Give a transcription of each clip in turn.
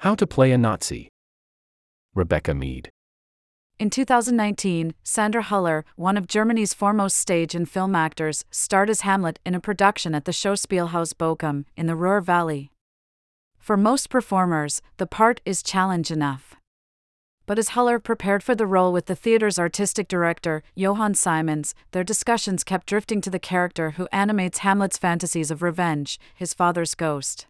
How to Play a Nazi. Rebecca Mead. In 2019, Sandra Huller, one of Germany's foremost stage and film actors, starred as Hamlet in a production at the Schauspielhaus Bochum in the Ruhr Valley. For most performers, the part is challenge enough. But as Huller prepared for the role with the theater's artistic director, Johann Simons, their discussions kept drifting to the character who animates Hamlet's fantasies of revenge, his father's ghost.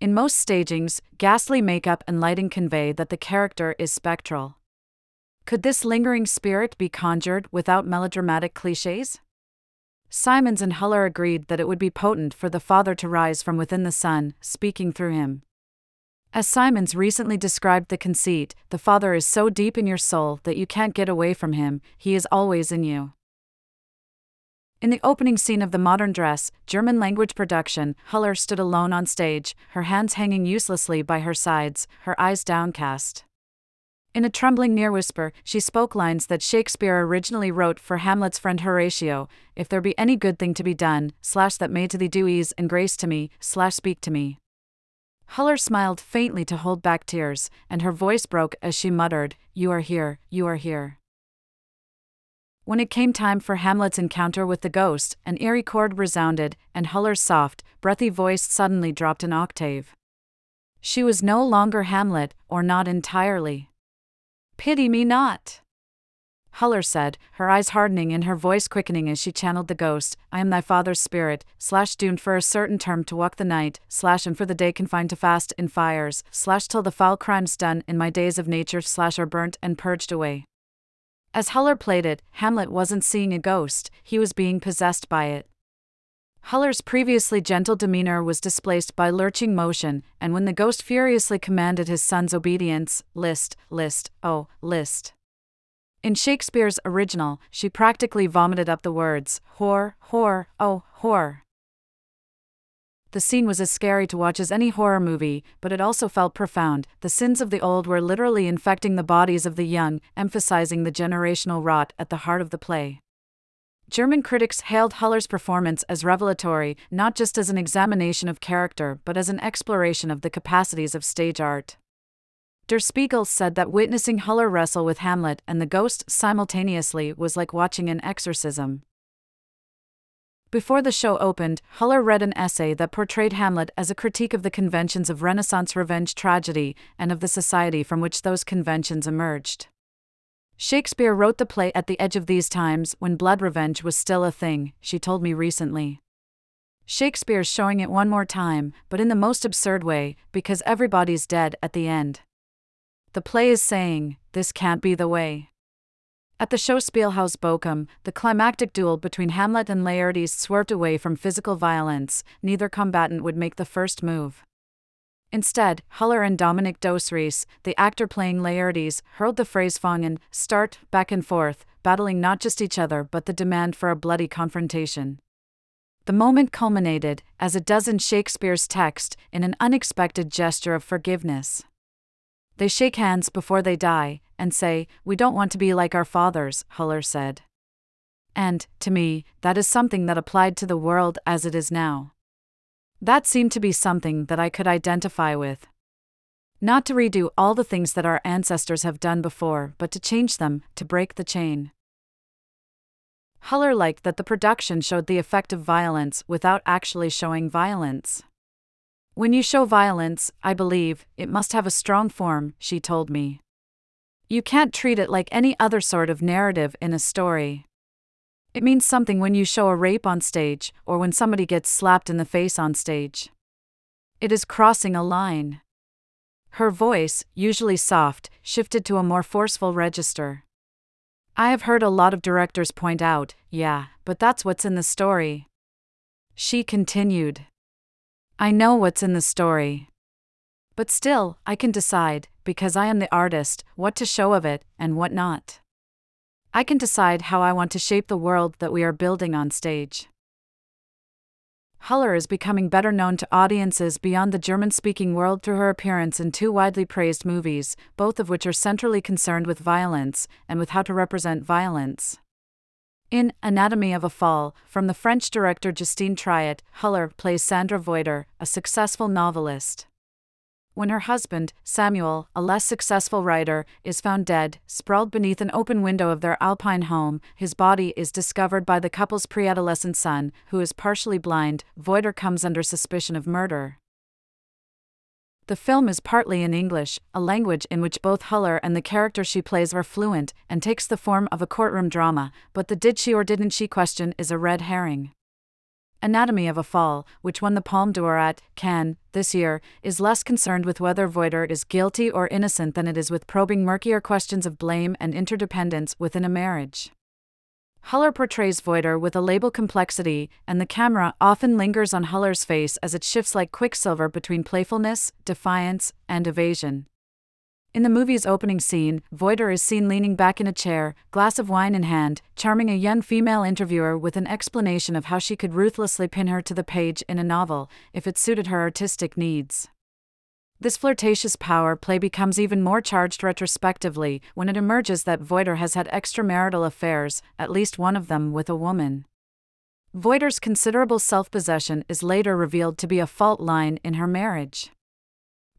In most stagings, ghastly makeup and lighting convey that the character is spectral. Could this lingering spirit be conjured without melodramatic cliches? Simons and Huller agreed that it would be potent for the father to rise from within the son, speaking through him. As Simons recently described the conceit, the father is so deep in your soul that you can't get away from him, he is always in you. In the opening scene of the modern dress, German language production, Huller stood alone on stage, her hands hanging uselessly by her sides, her eyes downcast. In a trembling near whisper, she spoke lines that Shakespeare originally wrote for Hamlet's friend Horatio If there be any good thing to be done, slash that may to thee do ease and grace to me, slash speak to me. Huller smiled faintly to hold back tears, and her voice broke as she muttered, You are here, you are here. When it came time for Hamlet's encounter with the ghost, an eerie chord resounded, and Huller's soft, breathy voice suddenly dropped an octave. She was no longer Hamlet, or not entirely. Pity me not. Huller said, her eyes hardening and her voice quickening as she channeled the ghost I am thy father's spirit, slash doomed for a certain term to walk the night, slash and for the day confined to fast in fires, slash till the foul crimes done in my days of nature, slash are burnt and purged away. As Huller played it, Hamlet wasn't seeing a ghost, he was being possessed by it. Huller's previously gentle demeanor was displaced by lurching motion, and when the ghost furiously commanded his son's obedience, list, list, oh, list. In Shakespeare's original, she practically vomited up the words, whore, whore, oh, whore. The scene was as scary to watch as any horror movie, but it also felt profound. The sins of the old were literally infecting the bodies of the young, emphasizing the generational rot at the heart of the play. German critics hailed Huller's performance as revelatory, not just as an examination of character, but as an exploration of the capacities of stage art. Der Spiegel said that witnessing Huller wrestle with Hamlet and the ghost simultaneously was like watching an exorcism. Before the show opened, Huller read an essay that portrayed Hamlet as a critique of the conventions of Renaissance revenge tragedy and of the society from which those conventions emerged. Shakespeare wrote the play at the edge of these times when blood revenge was still a thing, she told me recently. Shakespeare's showing it one more time, but in the most absurd way, because everybody's dead at the end. The play is saying, this can't be the way. At the Schauspielhaus Bochum, the climactic duel between Hamlet and Laertes swerved away from physical violence, neither combatant would make the first move. Instead, Huller and Dominic Dos Reis, the actor playing Laertes, hurled the phrase Fangen, start, back and forth, battling not just each other but the demand for a bloody confrontation. The moment culminated, as it does in Shakespeare's text, in an unexpected gesture of forgiveness. They shake hands before they die, and say, We don't want to be like our fathers, Huller said. And, to me, that is something that applied to the world as it is now. That seemed to be something that I could identify with. Not to redo all the things that our ancestors have done before, but to change them, to break the chain. Huller liked that the production showed the effect of violence without actually showing violence. When you show violence, I believe, it must have a strong form, she told me. You can't treat it like any other sort of narrative in a story. It means something when you show a rape on stage, or when somebody gets slapped in the face on stage. It is crossing a line. Her voice, usually soft, shifted to a more forceful register. I have heard a lot of directors point out, yeah, but that's what's in the story. She continued. I know what's in the story. But still, I can decide, because I am the artist, what to show of it, and what not. I can decide how I want to shape the world that we are building on stage. Huller is becoming better known to audiences beyond the German speaking world through her appearance in two widely praised movies, both of which are centrally concerned with violence and with how to represent violence. In Anatomy of a Fall, from the French director Justine Triet, Huller plays Sandra Voyter, a successful novelist. When her husband, Samuel, a less successful writer, is found dead, sprawled beneath an open window of their Alpine home, his body is discovered by the couple's pre-adolescent son, who is partially blind. Voyter comes under suspicion of murder. The film is partly in English, a language in which both Huller and the character she plays are fluent, and takes the form of a courtroom drama, but the did she or didn't she question is a red herring. Anatomy of a Fall, which won the Palme d'Or at Cannes this year, is less concerned with whether Voyter is guilty or innocent than it is with probing murkier questions of blame and interdependence within a marriage. Huller portrays Voyter with a label complexity, and the camera often lingers on Huller's face as it shifts like quicksilver between playfulness, defiance, and evasion. In the movie's opening scene, Voyter is seen leaning back in a chair, glass of wine in hand, charming a young female interviewer with an explanation of how she could ruthlessly pin her to the page in a novel, if it suited her artistic needs. This flirtatious power play becomes even more charged retrospectively when it emerges that Voyter has had extramarital affairs, at least one of them with a woman. Voyter's considerable self possession is later revealed to be a fault line in her marriage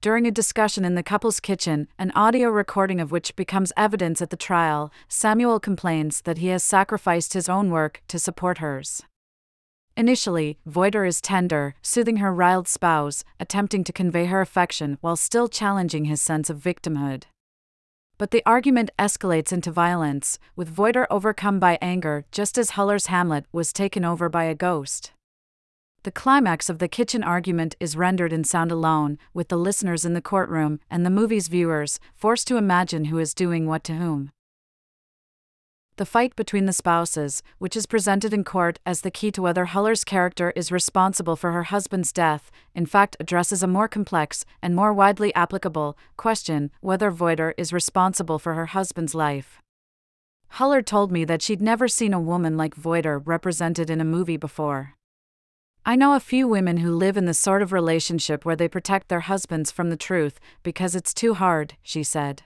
during a discussion in the couple's kitchen, an audio recording of which becomes evidence at the trial, Samuel complains that he has sacrificed his own work to support hers. Initially, Voyter is tender, soothing her riled spouse, attempting to convey her affection while still challenging his sense of victimhood. But the argument escalates into violence, with Voyter overcome by anger just as Huller's Hamlet was taken over by a ghost. The climax of the kitchen argument is rendered in sound alone, with the listeners in the courtroom and the movie's viewers forced to imagine who is doing what to whom. The fight between the spouses, which is presented in court as the key to whether Huller's character is responsible for her husband's death, in fact addresses a more complex and more widely applicable question whether Voyter is responsible for her husband's life. Huller told me that she'd never seen a woman like Voyter represented in a movie before. I know a few women who live in the sort of relationship where they protect their husbands from the truth because it's too hard, she said.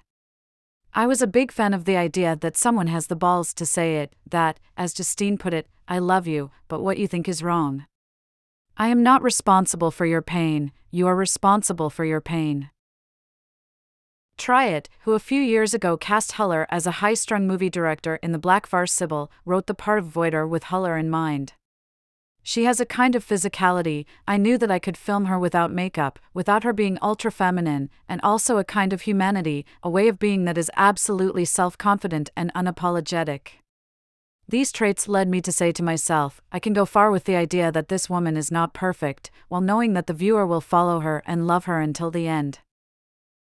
I was a big fan of the idea that someone has the balls to say it, that, as Justine put it, I love you, but what you think is wrong. I am not responsible for your pain, you are responsible for your pain. Triet, who a few years ago cast Huller as a high strung movie director in the black farce Sybil, wrote the part of Voyter with Huller in mind. She has a kind of physicality, I knew that I could film her without makeup, without her being ultra feminine, and also a kind of humanity, a way of being that is absolutely self confident and unapologetic. These traits led me to say to myself, I can go far with the idea that this woman is not perfect, while knowing that the viewer will follow her and love her until the end.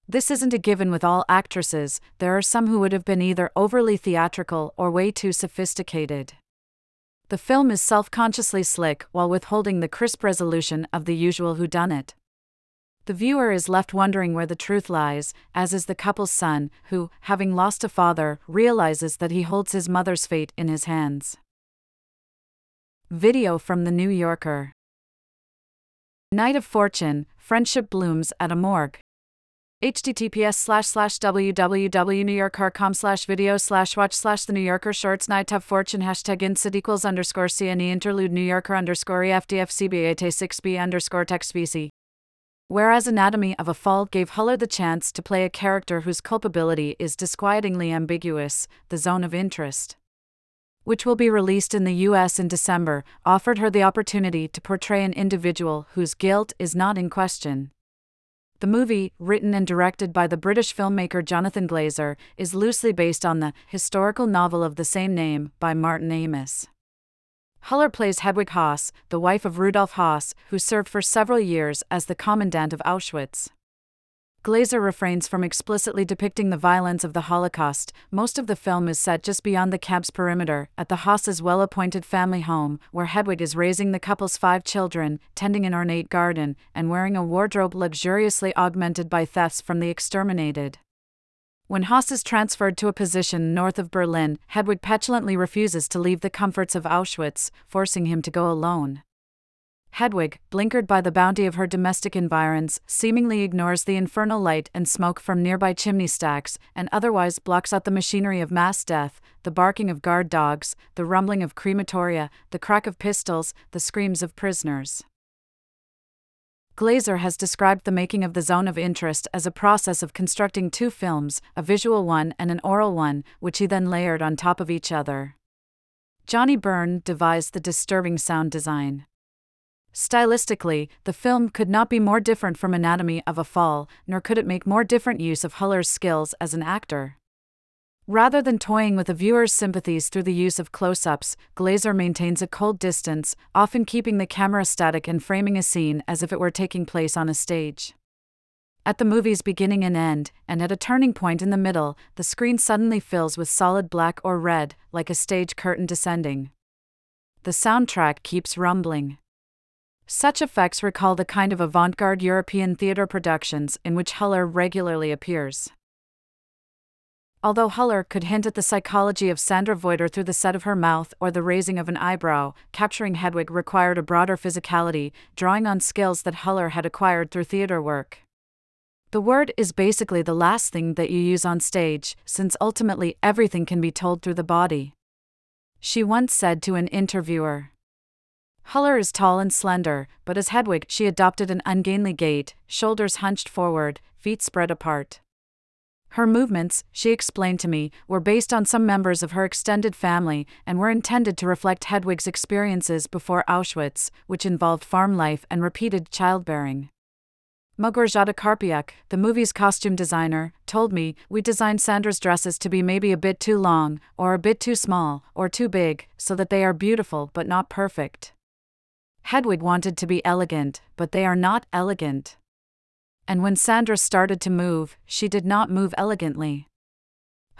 This isn't a given with all actresses, there are some who would have been either overly theatrical or way too sophisticated. The film is self consciously slick while withholding the crisp resolution of the usual whodunit. The viewer is left wondering where the truth lies, as is the couple's son, who, having lost a father, realizes that he holds his mother's fate in his hands. Video from The New Yorker Night of Fortune Friendship blooms at a morgue https slash slash www.newyorker.com slash video slash watch slash the New Yorker shorts night of fortune hashtag insid equals underscore CNE interlude New Yorker underscore EFDFCBAT 6B underscore text VC. Whereas Anatomy of a Fall gave Huller the chance to play a character whose culpability is disquietingly ambiguous, the zone of interest which will be released in the US in December, offered her the opportunity to portray an individual whose guilt is not in question. The movie, written and directed by the British filmmaker Jonathan Glazer, is loosely based on the historical novel of the same name by Martin Amis. Huller plays Hedwig Höss, the wife of Rudolf Höss, who served for several years as the commandant of Auschwitz. Glazer refrains from explicitly depicting the violence of the Holocaust. Most of the film is set just beyond the camp's perimeter, at the Höss's well appointed family home, where Hedwig is raising the couple's five children, tending an ornate garden, and wearing a wardrobe luxuriously augmented by thefts from the exterminated. When Höss is transferred to a position north of Berlin, Hedwig petulantly refuses to leave the comforts of Auschwitz, forcing him to go alone. Hedwig, blinkered by the bounty of her domestic environs, seemingly ignores the infernal light and smoke from nearby chimney stacks, and otherwise blocks out the machinery of mass death the barking of guard dogs, the rumbling of crematoria, the crack of pistols, the screams of prisoners. Glazer has described the making of the Zone of Interest as a process of constructing two films, a visual one and an aural one, which he then layered on top of each other. Johnnie Burn devised the disturbing sound design. Stylistically, the film could not be more different from Anatomy of a Fall, nor could it make more different use of Huller's skills as an actor. Rather than toying with the viewer's sympathies through the use of close ups, Glazer maintains a cold distance, often keeping the camera static and framing a scene as if it were taking place on a stage. At the movie's beginning and end, and at a turning point in the middle, the screen suddenly fills with solid black or red, like a stage curtain descending. The soundtrack keeps rumbling. Such effects recall the kind of avant garde European theatre productions in which Huller regularly appears. Although Huller could hint at the psychology of Sandra Voyter through the set of her mouth or the raising of an eyebrow, capturing Hedwig required a broader physicality, drawing on skills that Huller had acquired through theater work. The word is basically the last thing that you use on stage, since ultimately everything can be told through the body. She once said to an interviewer Huller is tall and slender, but as Hedwig, she adopted an ungainly gait, shoulders hunched forward, feet spread apart. Her movements, she explained to me, were based on some members of her extended family and were intended to reflect Hedwig's experiences before Auschwitz, which involved farm life and repeated childbearing. Małgorzata Karpiuk, the movie's costume designer, told me, We designed Sandra's dresses to be maybe a bit too long, or a bit too small, or too big, so that they are beautiful but not perfect. Hedwig wanted to be elegant, but they are not elegant and when Sandra started to move, she did not move elegantly.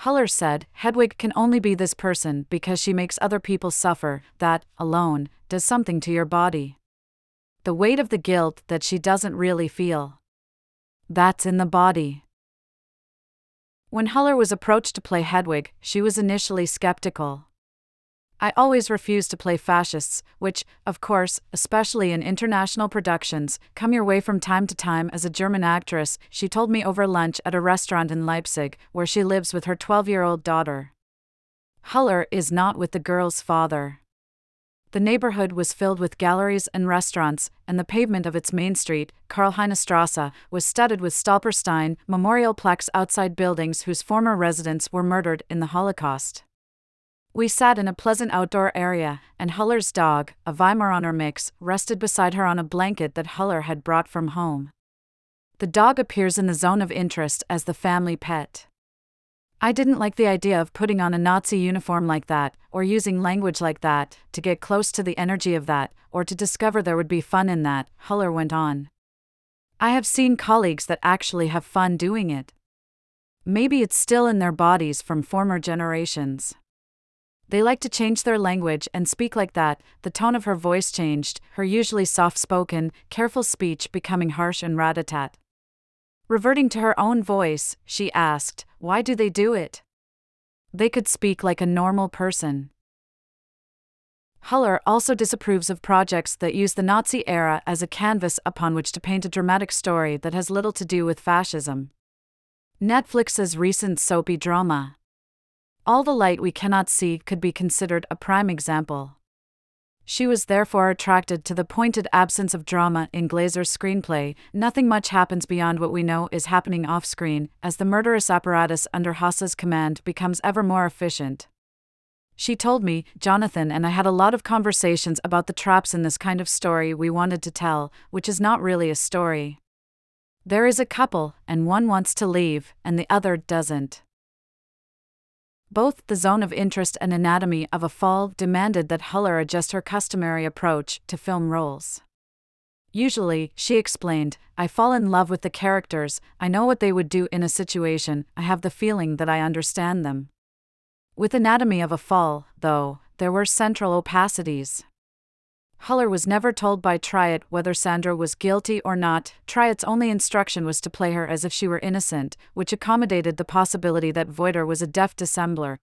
Huller said, Hedwig can only be this person because she makes other people suffer, that, alone, does something to your body. The weight of the guilt that she doesn't really feel. That's in the body. When Huller was approached to play Hedwig, she was initially skeptical. I always refuse to play fascists, which, of course, especially in international productions, come your way from time to time as a German actress, she told me over lunch at a restaurant in Leipzig, where she lives with her 12 year old daughter. Huller is not with the girl's father. The neighborhood was filled with galleries and restaurants, and the pavement of its main street, Karl-Heine-Strasse, was studded with Stolperstein memorial plaques outside buildings whose former residents were murdered in the Holocaust. We sat in a pleasant outdoor area, and Huller's dog, a Weimaraner mix, rested beside her on a blanket that Huller had brought from home. The dog appears in the zone of interest as the family pet. I didn't like the idea of putting on a Nazi uniform like that, or using language like that, to get close to the energy of that, or to discover there would be fun in that, Huller went on. I have seen colleagues that actually have fun doing it. Maybe it's still in their bodies from former generations. They like to change their language and speak like that. The tone of her voice changed, her usually soft spoken, careful speech becoming harsh and rat a tat. Reverting to her own voice, she asked, Why do they do it? They could speak like a normal person. Huller also disapproves of projects that use the Nazi era as a canvas upon which to paint a dramatic story that has little to do with fascism. Netflix's recent soapy drama, all the light we cannot see could be considered a prime example. She was therefore attracted to the pointed absence of drama in Glazer's screenplay. Nothing much happens beyond what we know is happening off screen, as the murderous apparatus under Höss's command becomes ever more efficient. She told me, Jonathan and I had a lot of conversations about the traps in this kind of story we wanted to tell, which is not really a story. There is a couple, and one wants to leave, and the other doesn't. Both the zone of interest and anatomy of a fall demanded that Huller adjust her customary approach to film roles. Usually, she explained, I fall in love with the characters, I know what they would do in a situation, I have the feeling that I understand them. With Anatomy of a Fall, though, there were central opacities. Huller was never told by Triet whether Sandra was guilty or not. Triet's only instruction was to play her as if she were innocent, which accommodated the possibility that Voyter was a deft dissembler.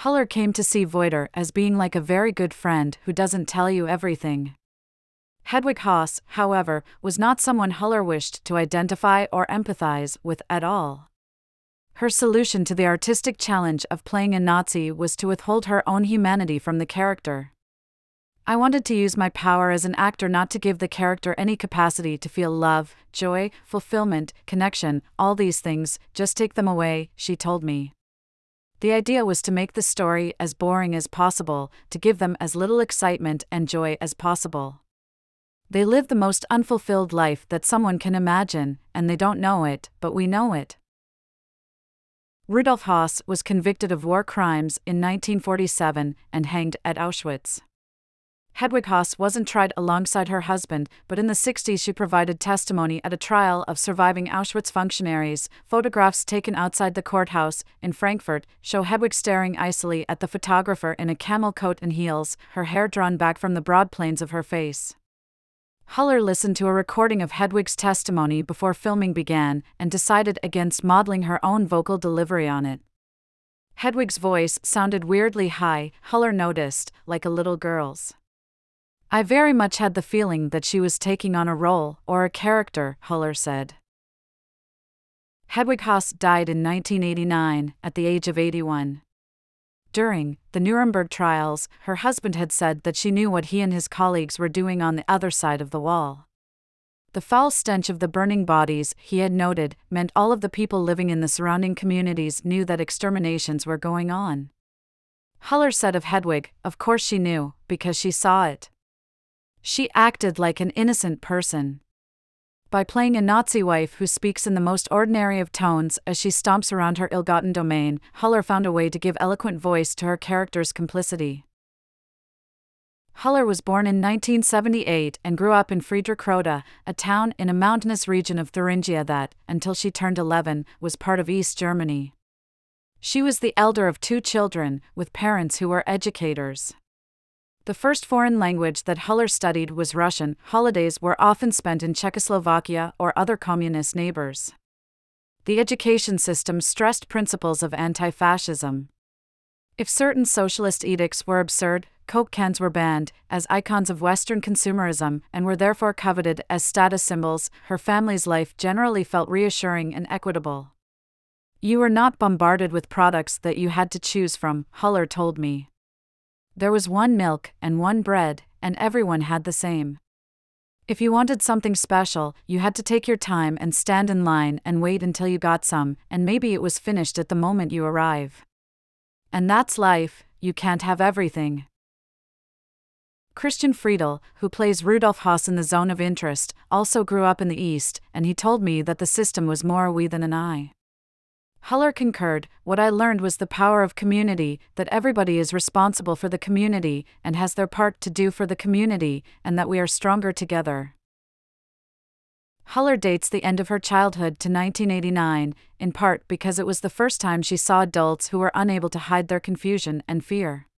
Huller came to see Voyter as being like a very good friend who doesn't tell you everything. Hedwig Höss, however, was not someone Huller wished to identify or empathize with at all. Her solution to the artistic challenge of playing a Nazi was to withhold her own humanity from the character. I wanted to use my power as an actor not to give the character any capacity to feel love, joy, fulfillment, connection, all these things, just take them away, she told me. The idea was to make the story as boring as possible, to give them as little excitement and joy as possible. They live the most unfulfilled life that someone can imagine, and they don't know it, but we know it. Rudolf Höss was convicted of war crimes in 1947 and hanged at Auschwitz. Hedwig Höss wasn't tried alongside her husband, but in the 60s she provided testimony at a trial of surviving Auschwitz functionaries. Photographs taken outside the courthouse in Frankfurt show Hedwig staring icily at the photographer in a camel coat and heels, her hair drawn back from the broad planes of her face. Huller listened to a recording of Hedwig's testimony before filming began and decided against modeling her own vocal delivery on it. Hedwig's voice sounded weirdly high, Huller noticed, like a little girl's. I very much had the feeling that she was taking on a role or a character, Huller said. Hedwig Höss died in 1989 at the age of 81. During the Nuremberg trials, her husband had said that she knew what he and his colleagues were doing on the other side of the wall. The foul stench of the burning bodies, he had noted, meant all of the people living in the surrounding communities knew that exterminations were going on. Huller said of Hedwig, Of course she knew, because she saw it. She acted like an innocent person. By playing a Nazi wife who speaks in the most ordinary of tones as she stomps around her ill gotten domain, Huller found a way to give eloquent voice to her character's complicity. Huller was born in 1978 and grew up in Friedrichroda, a town in a mountainous region of Thuringia that, until she turned 11, was part of East Germany. She was the elder of two children, with parents who were educators. The first foreign language that Huller studied was Russian. Holidays were often spent in Czechoslovakia or other communist neighbors. The education system stressed principles of anti fascism. If certain socialist edicts were absurd, Coke cans were banned as icons of Western consumerism and were therefore coveted as status symbols. Her family's life generally felt reassuring and equitable. You were not bombarded with products that you had to choose from, Huller told me. There was one milk and one bread, and everyone had the same. If you wanted something special, you had to take your time and stand in line and wait until you got some, and maybe it was finished at the moment you arrive. And that's life, you can't have everything. Christian Friedel, who plays Rudolf Höss in The Zone of Interest, also grew up in the East, and he told me that the system was more a we than an I. Huller concurred, What I learned was the power of community, that everybody is responsible for the community and has their part to do for the community, and that we are stronger together. Huller dates the end of her childhood to 1989, in part because it was the first time she saw adults who were unable to hide their confusion and fear.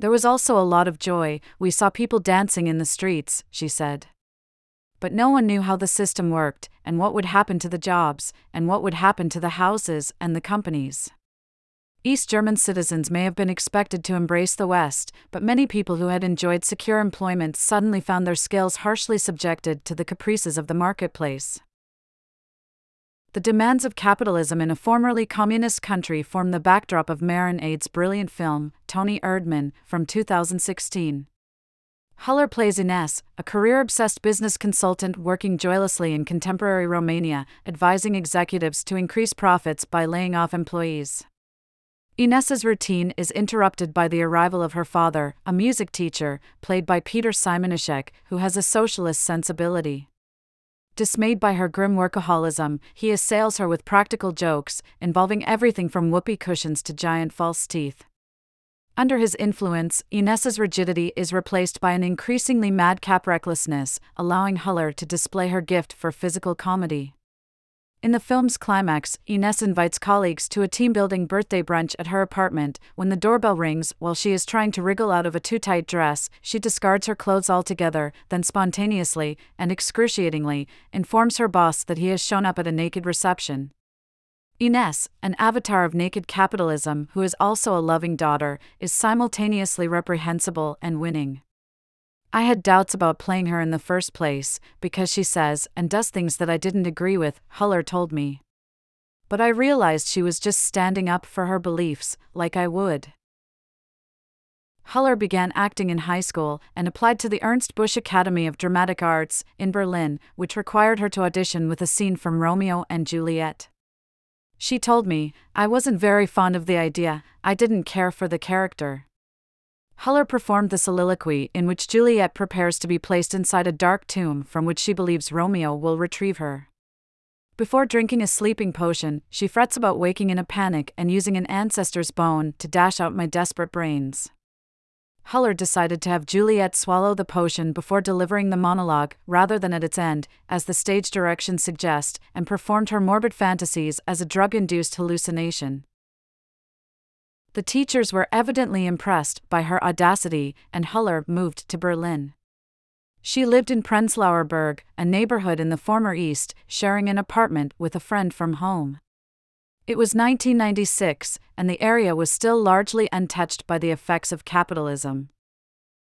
There was also a lot of joy, we saw people dancing in the streets, she said but no one knew how the system worked, and what would happen to the jobs, and what would happen to the houses and the companies. East German citizens may have been expected to embrace the West, but many people who had enjoyed secure employment suddenly found their skills harshly subjected to the caprices of the marketplace. The demands of capitalism in a formerly communist country form the backdrop of Maren Ade's brilliant film, Toni Erdmann, from 2016. Huller plays Ines, a career obsessed business consultant working joylessly in contemporary Romania, advising executives to increase profits by laying off employees. Ines's routine is interrupted by the arrival of her father, a music teacher, played by Peter Simonischek, who has a socialist sensibility. Dismayed by her grim workaholism, he assails her with practical jokes, involving everything from whoopee cushions to giant false teeth. Under his influence, Ines's rigidity is replaced by an increasingly madcap recklessness, allowing Huller to display her gift for physical comedy. In the film's climax, Ines invites colleagues to a team building birthday brunch at her apartment. When the doorbell rings while she is trying to wriggle out of a too tight dress, she discards her clothes altogether, then spontaneously, and excruciatingly, informs her boss that he has shown up at a naked reception. Ines, an avatar of naked capitalism who is also a loving daughter, is simultaneously reprehensible and winning. I had doubts about playing her in the first place, because she says and does things that I didn't agree with, Huller told me. But I realized she was just standing up for her beliefs, like I would. Huller began acting in high school and applied to the Ernst Busch Academy of Dramatic Arts in Berlin, which required her to audition with a scene from Romeo and Juliet. She told me, I wasn't very fond of the idea, I didn't care for the character. Huller performed the soliloquy in which Juliet prepares to be placed inside a dark tomb from which she believes Romeo will retrieve her. Before drinking a sleeping potion, she frets about waking in a panic and using an ancestor's bone to dash out my desperate brains. Huller decided to have Juliet swallow the potion before delivering the monologue, rather than at its end, as the stage directions suggest, and performed her morbid fantasies as a drug induced hallucination. The teachers were evidently impressed by her audacity, and Huller moved to Berlin. She lived in Prenzlauer Berg, a neighborhood in the former East, sharing an apartment with a friend from home. It was 1996, and the area was still largely untouched by the effects of capitalism.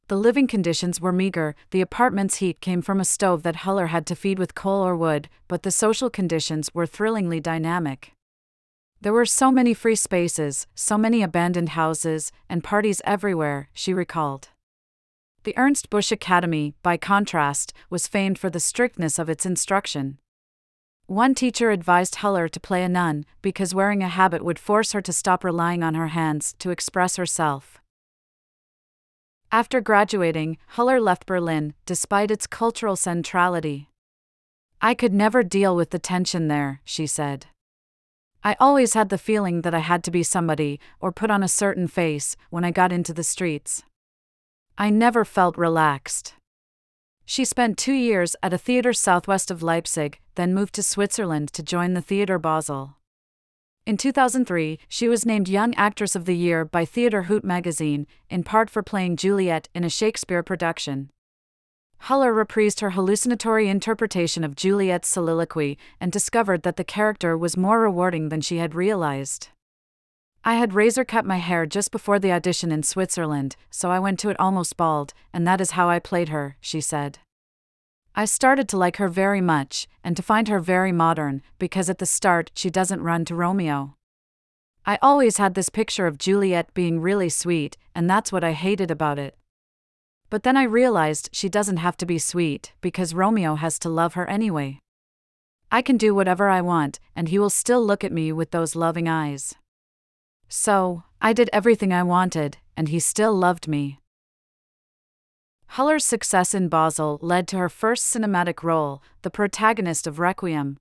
The living conditions were meager, the apartment's heat came from a stove that Huller had to feed with coal or wood, but the social conditions were thrillingly dynamic. There were so many free spaces, so many abandoned houses, and parties everywhere, she recalled. The Ernst Busch Academy, by contrast, was famed for the strictness of its instruction. One teacher advised Huller to play a nun because wearing a habit would force her to stop relying on her hands to express herself. After graduating, Huller left Berlin, despite its cultural centrality. I could never deal with the tension there, she said. I always had the feeling that I had to be somebody, or put on a certain face, when I got into the streets. I never felt relaxed. She spent two years at a theater southwest of Leipzig, then moved to Switzerland to join the Theater Basel. In 2003, she was named Young Actress of the Year by Theater heute magazine, in part for playing Juliet in a Shakespeare production. Huller reprised her hallucinatory interpretation of Juliet's soliloquy and discovered that the character was more rewarding than she had realized. I had razor cut my hair just before the audition in Switzerland, so I went to it almost bald, and that is how I played her, she said. I started to like her very much, and to find her very modern, because at the start she doesn't run to Romeo. I always had this picture of Juliet being really sweet, and that's what I hated about it. But then I realized she doesn't have to be sweet, because Romeo has to love her anyway. I can do whatever I want, and he will still look at me with those loving eyes. So, I did everything I wanted, and he still loved me. Huller's success in Basel led to her first cinematic role, the protagonist of Requiem.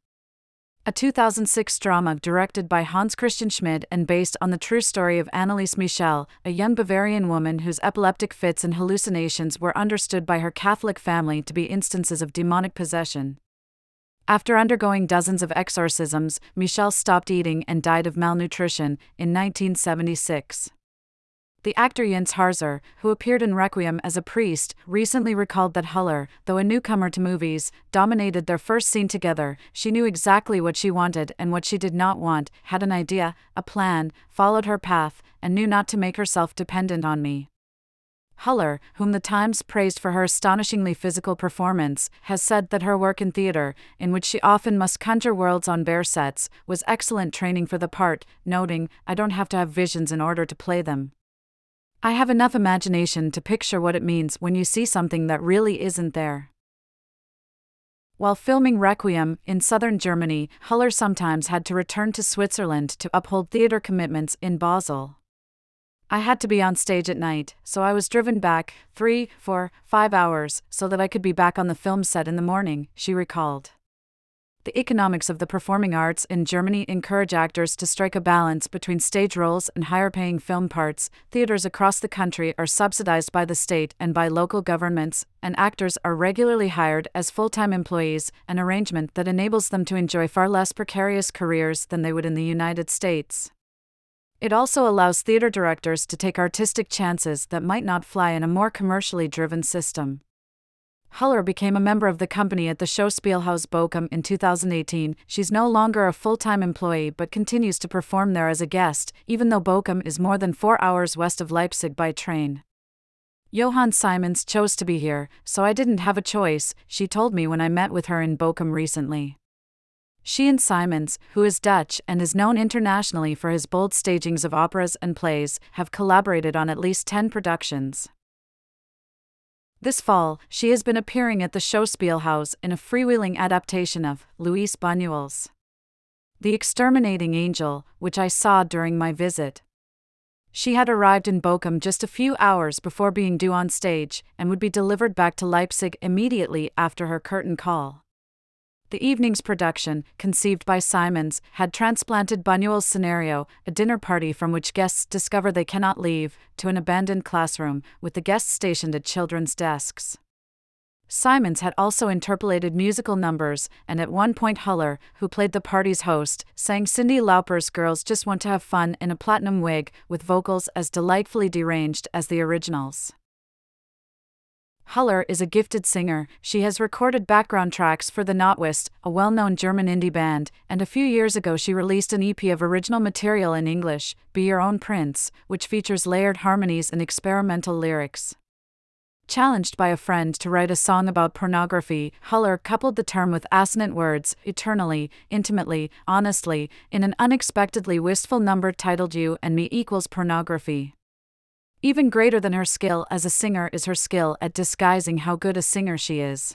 A 2006 drama directed by Hans Christian Schmid and based on the true story of Anneliese Michel, a young Bavarian woman whose epileptic fits and hallucinations were understood by her Catholic family to be instances of demonic possession. After undergoing dozens of exorcisms, Michel stopped eating and died of malnutrition in 1976. The actor Jens Harzer, who appeared in Requiem as a priest, recently recalled that Huller, though a newcomer to movies, dominated their first scene together. She knew exactly what she wanted and what she did not want, had an idea, a plan, followed her path, and knew not to make herself dependent on me. Huller, whom the Times praised for her astonishingly physical performance, has said that her work in theater, in which she often must conjure worlds on bare sets, was excellent training for the part, noting, I don't have to have visions in order to play them. I have enough imagination to picture what it means when you see something that really isn't there. While filming Requiem in southern Germany, Huller sometimes had to return to Switzerland to uphold theater commitments in Basel. I had to be on stage at night, so I was driven back three, four, five hours so that I could be back on the film set in the morning, she recalled. The economics of the performing arts in Germany encourage actors to strike a balance between stage roles and higher paying film parts. Theaters across the country are subsidized by the state and by local governments, and actors are regularly hired as full time employees, an arrangement that enables them to enjoy far less precarious careers than they would in the United States. It also allows theater directors to take artistic chances that might not fly in a more commercially driven system. Huller became a member of the company at the Schauspielhaus Bochum in 2018. She's no longer a full time employee but continues to perform there as a guest, even though Bochum is more than four hours west of Leipzig by train. Johann Simons chose to be here, so I didn't have a choice, she told me when I met with her in Bochum recently. She and Simons, who is Dutch and is known internationally for his bold stagings of operas and plays, have collaborated on at least 10 productions. This fall, she has been appearing at the Schauspielhaus in a freewheeling adaptation of Luis Buñuel's The Exterminating Angel, which I saw during my visit. She had arrived in Bochum just a few hours before being due on stage and would be delivered back to Leipzig immediately after her curtain call. The evening's production, conceived by Simons, had transplanted Buñuel's scenario, a dinner party from which guests discover they cannot leave, to an abandoned classroom, with the guests stationed at children's desks. Simons had also interpolated musical numbers, and at one point Huller, who played the party's host, sang Cyndi Lauper's Girls Just Want to Have Fun in a platinum wig, with vocals as delightfully deranged as the originals. Huller is a gifted singer. She has recorded background tracks for the Notwist, a well known German indie band, and a few years ago she released an EP of original material in English, Be Your Own Prince, which features layered harmonies and experimental lyrics. Challenged by a friend to write a song about pornography, Huller coupled the term with assonant words, eternally, intimately, honestly, in an unexpectedly wistful number titled You and Me equals pornography. Even greater than her skill as a singer is her skill at disguising how good a singer she is.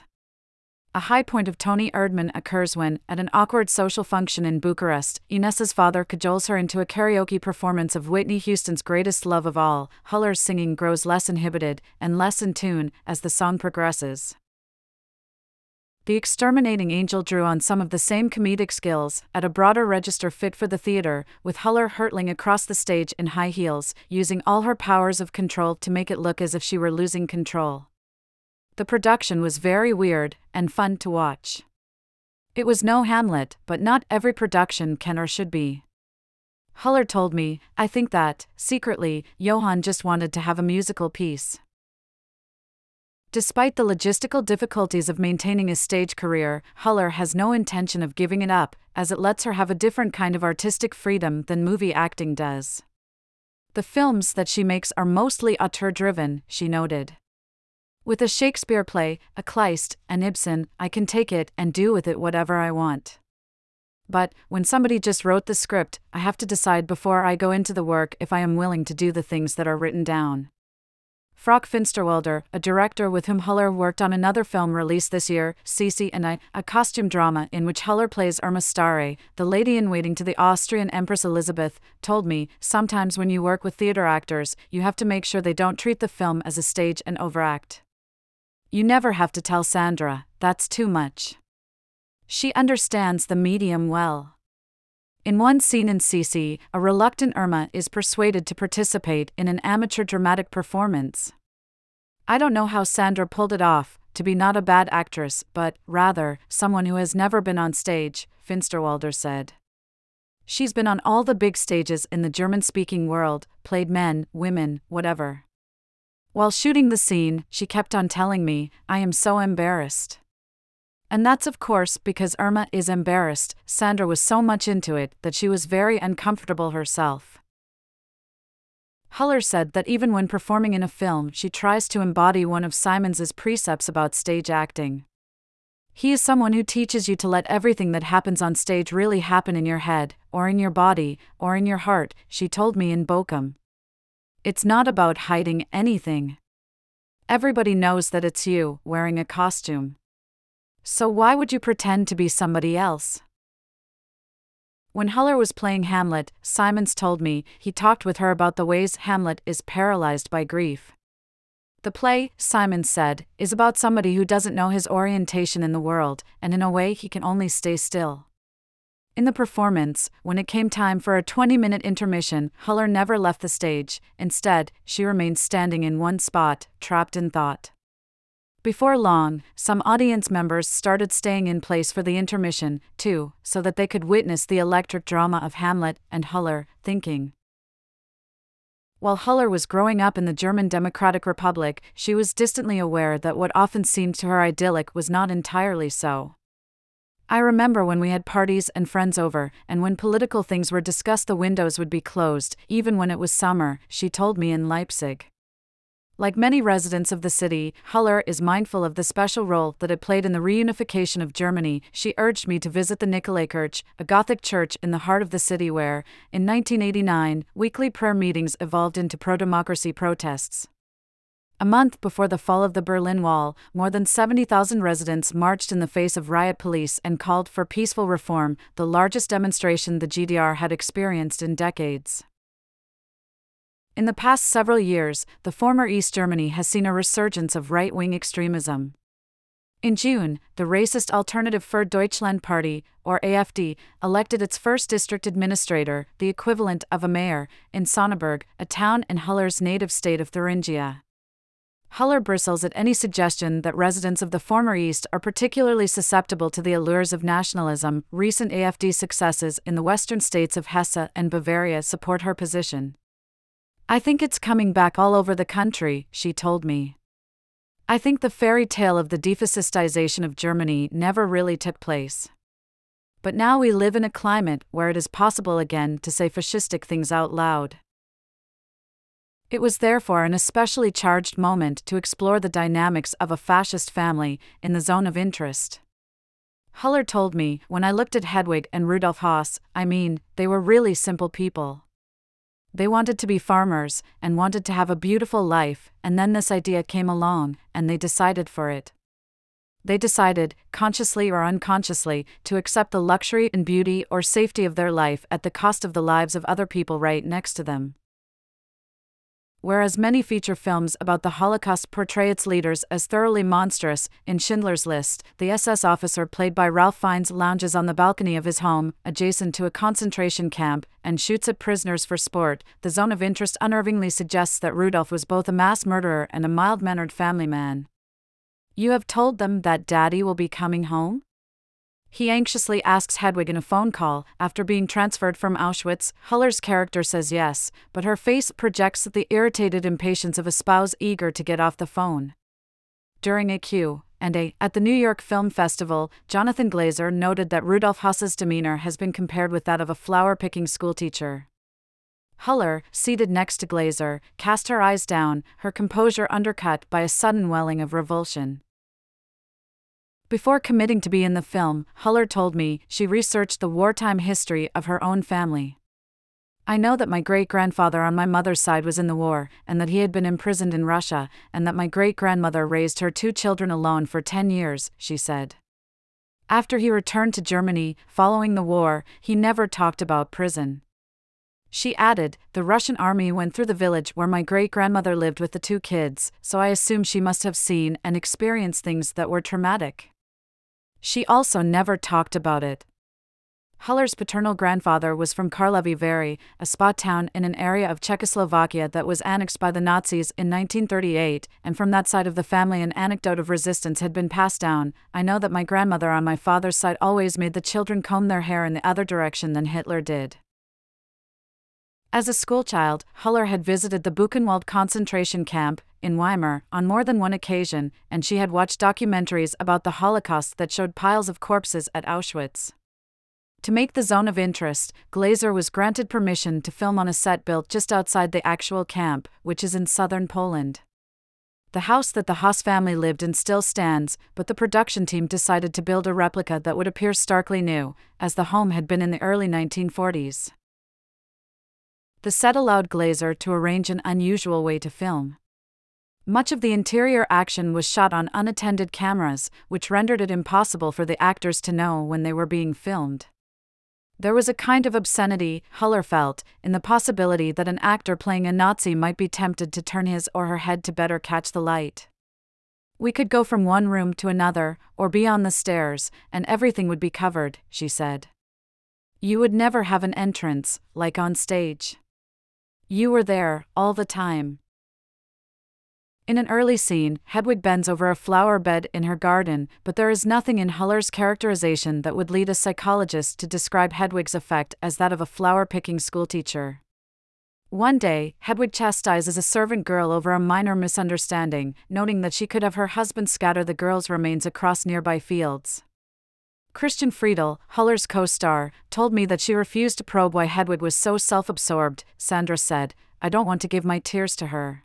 A high point of Toni Erdmann occurs when, at an awkward social function in Bucharest, Ines's father cajoles her into a karaoke performance of Whitney Houston's Greatest Love of All. Huller's singing grows less inhibited and less in tune as the song progresses. The Exterminating Angel drew on some of the same comedic skills, at a broader register fit for the theater, with Huller hurtling across the stage in high heels, using all her powers of control to make it look as if she were losing control. The production was very weird and fun to watch. It was no Hamlet, but not every production can or should be. Huller told me, I think that, secretly, Johann just wanted to have a musical piece. Despite the logistical difficulties of maintaining a stage career, Huller has no intention of giving it up, as it lets her have a different kind of artistic freedom than movie acting does. The films that she makes are mostly auteur driven, she noted. With a Shakespeare play, a Kleist, an Ibsen, I can take it and do with it whatever I want. But, when somebody just wrote the script, I have to decide before I go into the work if I am willing to do the things that are written down. Frauke Finsterwalder, a director with whom Huller worked on another film released this year, Sisi and I, a costume drama in which Huller plays Irma Sztáray, the lady in waiting to the Austrian Empress Elizabeth, told me sometimes when you work with theater actors, you have to make sure they don't treat the film as a stage and overact. You never have to tell Sandra, that's too much. She understands the medium well. In one scene in Sisi, a reluctant Irma is persuaded to participate in an amateur dramatic performance. I don't know how Sandra pulled it off, to be not a bad actress, but, rather, someone who has never been on stage, Finsterwalder said. She's been on all the big stages in the German speaking world, played men, women, whatever. While shooting the scene, she kept on telling me, I am so embarrassed. And that's of course because Irma is embarrassed. Sandra was so much into it that she was very uncomfortable herself. Huller said that even when performing in a film, she tries to embody one of Simons's precepts about stage acting. He is someone who teaches you to let everything that happens on stage really happen in your head, or in your body, or in your heart, she told me in Bochum. It's not about hiding anything. Everybody knows that it's you, wearing a costume. So why would you pretend to be somebody else? When Huller was playing Hamlet, Simons told me he talked with her about the ways Hamlet is paralyzed by grief. The play, Simons said, is about somebody who doesn't know his orientation in the world, and in a way he can only stay still. In the performance, when it came time for a 20 minute intermission, Huller never left the stage, instead, she remained standing in one spot, trapped in thought. Before long, some audience members started staying in place for the intermission, too, so that they could witness the electric drama of Hamlet and Huller, thinking. While Huller was growing up in the German Democratic Republic, she was distantly aware that what often seemed to her idyllic was not entirely so. I remember when we had parties and friends over, and when political things were discussed, the windows would be closed, even when it was summer, she told me in Leipzig. Like many residents of the city, Huller is mindful of the special role that it played in the reunification of Germany. She urged me to visit the Nikolaikirche, a Gothic church in the heart of the city where, in 1989, weekly prayer meetings evolved into pro democracy protests. A month before the fall of the Berlin Wall, more than 70,000 residents marched in the face of riot police and called for peaceful reform, the largest demonstration the GDR had experienced in decades. In the past several years, the former East Germany has seen a resurgence of right wing extremism. In June, the racist Alternative für Deutschland Party, or AFD, elected its first district administrator, the equivalent of a mayor, in Sonneberg, a town in Huller's native state of Thuringia. Huller bristles at any suggestion that residents of the former East are particularly susceptible to the allures of nationalism. Recent AFD successes in the western states of Hesse and Bavaria support her position. I think it's coming back all over the country, she told me. I think the fairy tale of the defascistization of Germany never really took place. But now we live in a climate where it is possible again to say fascistic things out loud. It was therefore an especially charged moment to explore the dynamics of a fascist family in the zone of interest. Huller told me, when I looked at Hedwig and Rudolf Höss, I mean, they were really simple people. They wanted to be farmers and wanted to have a beautiful life, and then this idea came along, and they decided for it. They decided, consciously or unconsciously, to accept the luxury and beauty or safety of their life at the cost of the lives of other people right next to them. Whereas many feature films about the Holocaust portray its leaders as thoroughly monstrous, in Schindler's List, the SS officer played by Ralph Fiennes lounges on the balcony of his home, adjacent to a concentration camp, and shoots at prisoners for sport. The zone of interest unnervingly suggests that Rudolf was both a mass murderer and a mild mannered family man. You have told them that Daddy will be coming home? He anxiously asks Hedwig in a phone call. After being transferred from Auschwitz, Huller's character says yes, but her face projects the irritated impatience of a spouse eager to get off the phone. During a Q and A at the New York Film Festival, Jonathan Glazer noted that Rudolf Höss's demeanor has been compared with that of a flower-picking schoolteacher. Huller, seated next to Glazer, cast her eyes down, her composure undercut by a sudden welling of revulsion. Before committing to be in the film, Huller told me she researched the wartime history of her own family. I know that my great grandfather on my mother's side was in the war, and that he had been imprisoned in Russia, and that my great grandmother raised her two children alone for 10 years, she said. After he returned to Germany, following the war, he never talked about prison. She added, The Russian army went through the village where my great grandmother lived with the two kids, so I assume she must have seen and experienced things that were traumatic. She also never talked about it. Huller's paternal grandfather was from Karlovy Vary, a spa town in an area of Czechoslovakia that was annexed by the Nazis in 1938, and from that side of the family an anecdote of resistance had been passed down. I know that my grandmother on my father's side always made the children comb their hair in the other direction than Hitler did. As a schoolchild, Huller had visited the Buchenwald concentration camp, in Weimar, on more than one occasion, and she had watched documentaries about the Holocaust that showed piles of corpses at Auschwitz. To make the zone of interest, Glazer was granted permission to film on a set built just outside the actual camp, which is in southern Poland. The house that the Höss family lived in still stands, but the production team decided to build a replica that would appear starkly new, as the home had been in the early 1940s. The set allowed Glazer to arrange an unusual way to film. Much of the interior action was shot on unattended cameras, which rendered it impossible for the actors to know when they were being filmed. There was a kind of obscenity, Huller felt, in the possibility that an actor playing a Nazi might be tempted to turn his or her head to better catch the light. We could go from one room to another, or be on the stairs, and everything would be covered, she said. You would never have an entrance, like on stage. You were there, all the time. In an early scene, Hedwig bends over a flower bed in her garden, but there is nothing in Huller's characterization that would lead a psychologist to describe Hedwig's effect as that of a flower picking schoolteacher. One day, Hedwig chastises a servant girl over a minor misunderstanding, noting that she could have her husband scatter the girl's remains across nearby fields. Christian Friedel, Huller's co star, told me that she refused to probe why Hedwig was so self absorbed. Sandra said, I don't want to give my tears to her.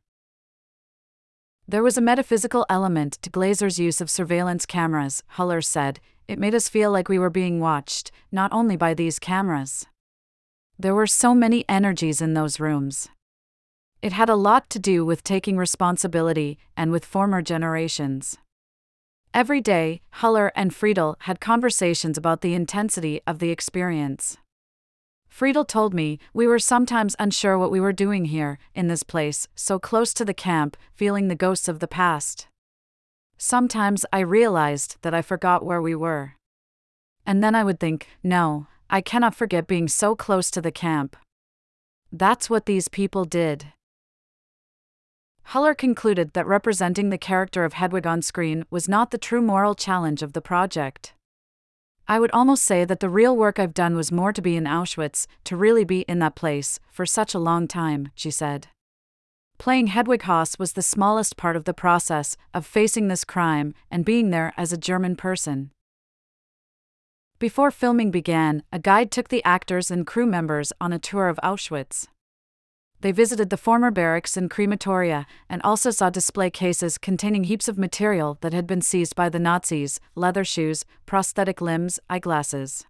There was a metaphysical element to Glazer's use of surveillance cameras, Huller said. It made us feel like we were being watched, not only by these cameras. There were so many energies in those rooms. It had a lot to do with taking responsibility and with former generations. Every day, Huller and Friedel had conversations about the intensity of the experience. Friedel told me we were sometimes unsure what we were doing here, in this place, so close to the camp, feeling the ghosts of the past. Sometimes I realized that I forgot where we were. And then I would think, no, I cannot forget being so close to the camp. That's what these people did. Huller concluded that representing the character of Hedwig on screen was not the true moral challenge of the project. I would almost say that the real work I've done was more to be in Auschwitz, to really be in that place, for such a long time, she said. Playing Hedwig Höss was the smallest part of the process of facing this crime and being there as a German person. Before filming began, a guide took the actors and crew members on a tour of Auschwitz. They visited the former barracks and crematoria and also saw display cases containing heaps of material that had been seized by the Nazis leather shoes, prosthetic limbs, eyeglasses.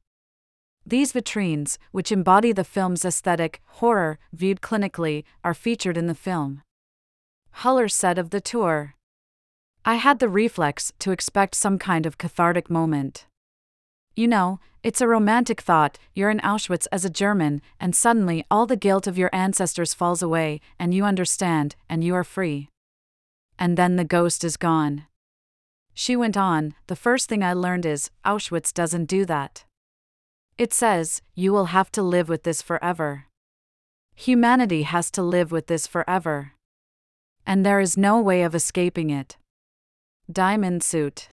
These vitrines, which embody the film's aesthetic, horror, viewed clinically, are featured in the film. Huller said of the tour I had the reflex to expect some kind of cathartic moment. You know, it's a romantic thought, you're in Auschwitz as a German, and suddenly all the guilt of your ancestors falls away, and you understand, and you are free. And then the ghost is gone. She went on, the first thing I learned is Auschwitz doesn't do that. It says, you will have to live with this forever. Humanity has to live with this forever. And there is no way of escaping it. Diamond Suit